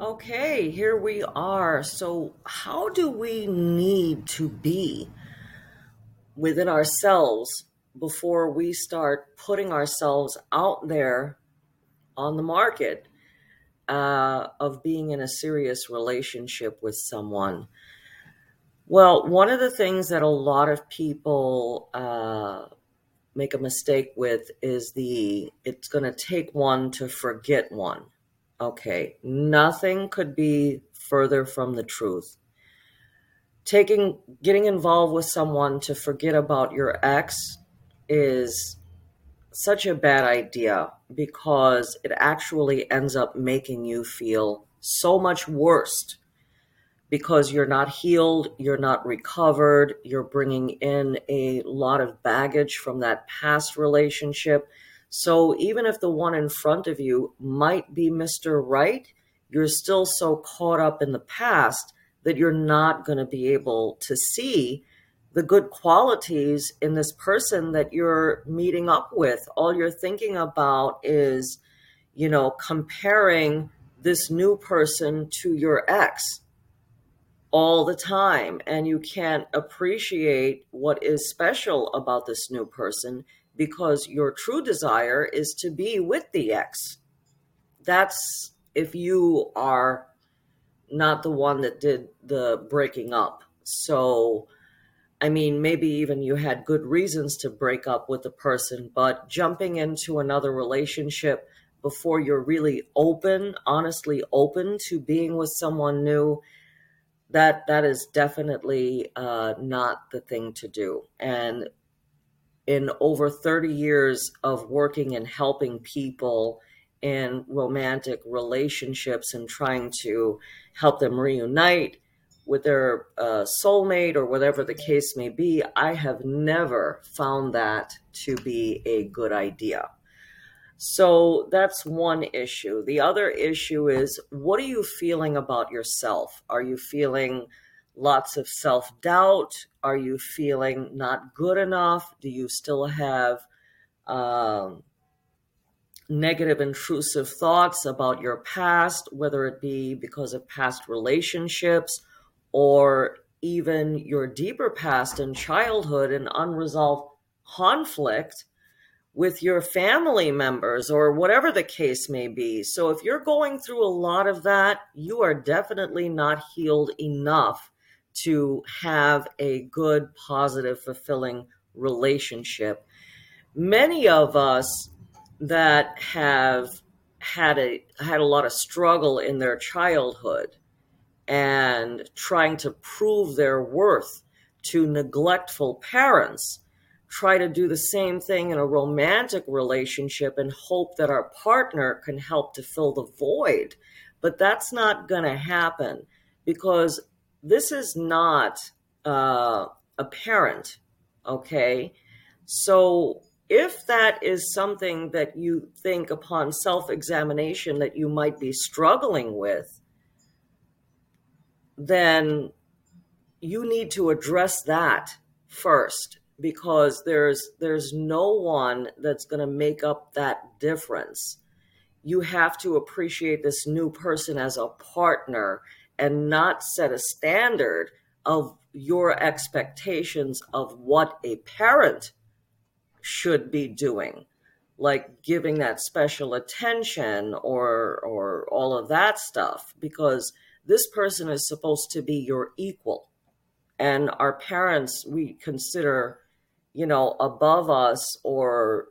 Okay, here we are. So, how do we need to be within ourselves before we start putting ourselves out there on the market uh, of being in a serious relationship with someone? Well, one of the things that a lot of people uh, make a mistake with is the it's going to take one to forget one. Okay, nothing could be further from the truth. Taking getting involved with someone to forget about your ex is such a bad idea because it actually ends up making you feel so much worse because you're not healed, you're not recovered, you're bringing in a lot of baggage from that past relationship. So even if the one in front of you might be Mr. Right, you're still so caught up in the past that you're not going to be able to see the good qualities in this person that you're meeting up with. All you're thinking about is, you know, comparing this new person to your ex all the time. And you can't appreciate what is special about this new person because your true desire is to be with the ex. That's if you are not the one that did the breaking up. So, I mean, maybe even you had good reasons to break up with the person, but jumping into another relationship before you're really open, honestly open to being with someone new, that that is definitely uh, not the thing to do. And in over 30 years of working and helping people in romantic relationships and trying to help them reunite with their uh, soulmate or whatever the case may be, I have never found that to be a good idea. So that's one issue. The other issue is what are you feeling about yourself? Are you feeling lots of self doubt? Are you feeling not good enough? Do you still have um, negative, intrusive thoughts about your past, whether it be because of past relationships or even your deeper past in childhood and unresolved conflict? with your family members or whatever the case may be. So, if you're going through a lot of that, you are definitely not healed enough to have a good, positive, fulfilling relationship. Many of us that have had a had a lot of struggle in their childhood and trying to prove their worth to neglectful parents try to do the same thing in a romantic relationship and hope that our partner can help to fill the void but that's not going to happen because this is not uh, a parent, okay? So if that is something that you think upon self examination that you might be struggling with, then you need to address that first because there's there's no one that's going to make up that difference you have to appreciate this new person as a partner and not set a standard of your expectations of what a parent should be doing like giving that special attention or or all of that stuff because this person is supposed to be your equal. And our parents we consider you know above us or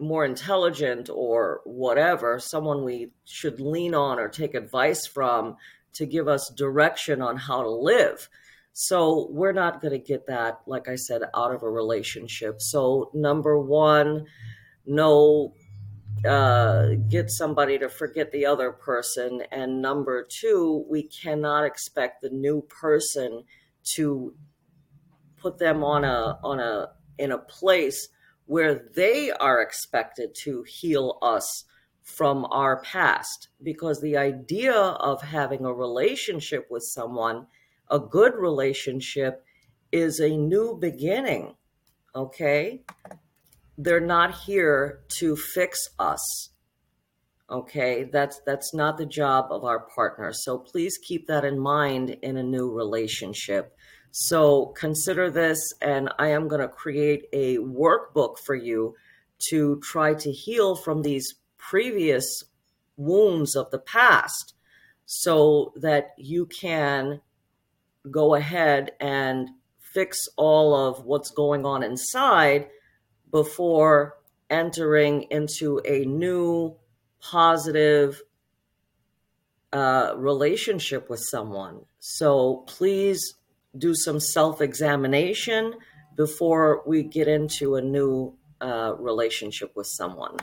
more intelligent or whatever someone we should lean on or take advice from to give us direction on how to live. So we're not going to get that, like I said, out of a relationship. So, number one, no, uh, get somebody to forget the other person. And number two, we cannot expect the new person to put them on a, on a, in a place where they are expected to heal us from our past because the idea of having a relationship with someone, a good relationship, is a new beginning. Okay? They're not here to fix us. Okay, that's that's not the job of our partner. So please keep that in mind in a new relationship. So consider this, and I am going to create a workbook for you to try to heal from these previous wounds of the past so that you can go ahead and fix all of what's going on inside before entering into a new positive uh, relationship with someone. So please do some self examination before we get into a new uh, relationship with someone.